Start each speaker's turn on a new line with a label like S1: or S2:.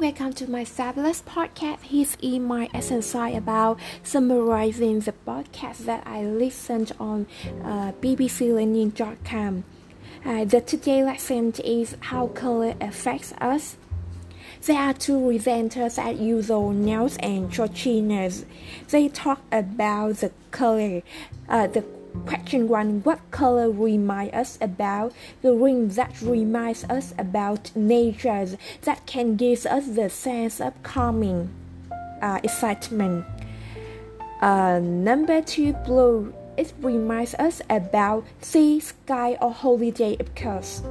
S1: welcome to my fabulous podcast. Here's in my essence about summarizing the podcast that I listened on uh, bbclearning.com. Uh, the today lesson is how color affects us. There are two presenters at usual Nels and Georginas. They talk about the color, uh, the Question 1 What color reminds us about the ring that reminds us about nature that can give us the sense of calming uh, excitement? Uh, number 2 Blue It reminds us about sea, sky, or holiday, of course.